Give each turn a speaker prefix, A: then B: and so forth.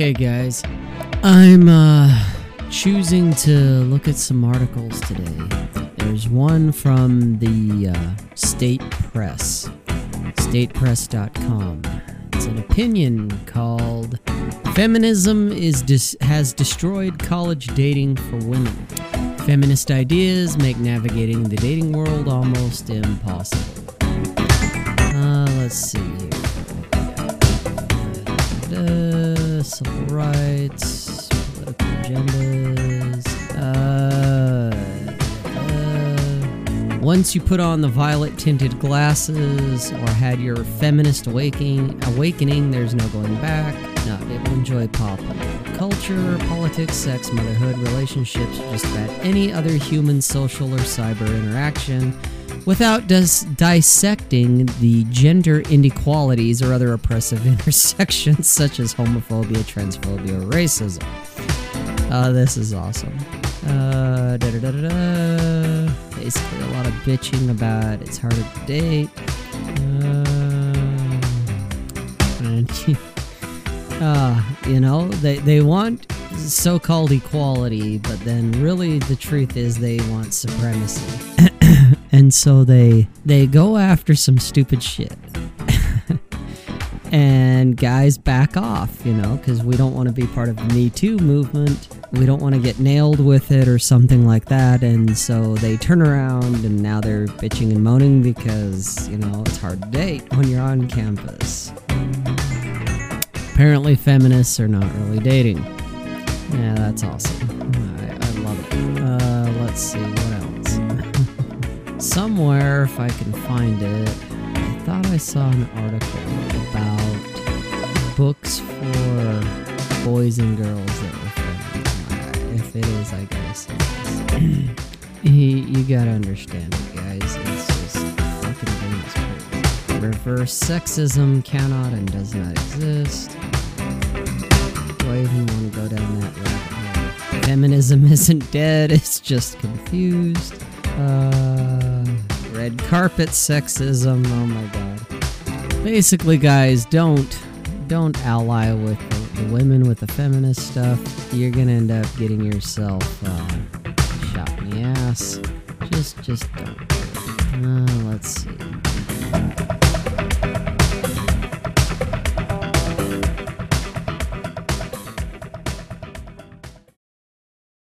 A: Okay, guys. I'm uh, choosing to look at some articles today. There's one from the uh, State Press, statepress.com. An opinion called "Feminism is dis- has destroyed college dating for women. Feminist ideas make navigating the dating world almost impossible." Uh, let's see here. Uh, civil rights, political. Once you put on the violet tinted glasses or had your feminist awakening, awakening, there's no going back. Not able to enjoy pop culture, politics, sex, motherhood, relationships, just about any other human, social, or cyber interaction without dis- dissecting the gender inequalities or other oppressive intersections such as homophobia, transphobia, racism. Uh, this is awesome. Uh, da da da da. Basically, bitching about it's harder to date. Uh, and, uh, you know, they, they want so called equality, but then really the truth is they want supremacy. and so they they go after some stupid shit and guys back off you know because we don't want to be part of the me too movement. We don't want to get nailed with it or something like that. And so they turn around and now they're bitching and moaning because you know it's hard to date when you're on campus. Apparently feminists are not really dating. Yeah that's awesome. I, I love it. Uh, let's see what else? Somewhere, if I can find it, I thought I saw an article about books for boys and girls that were. If it is, I guess you, gotta understand it, guys. It's just fucking dangerous. Reverse sexism cannot and does not exist. I even want to go down that hole? Feminism isn't dead, it's just confused. Uh, red carpet sexism. Oh my god. Basically, guys, don't don't ally with the, the women with the feminist stuff. You're gonna end up getting yourself uh, shot in the ass. Just just don't. Uh, let's see.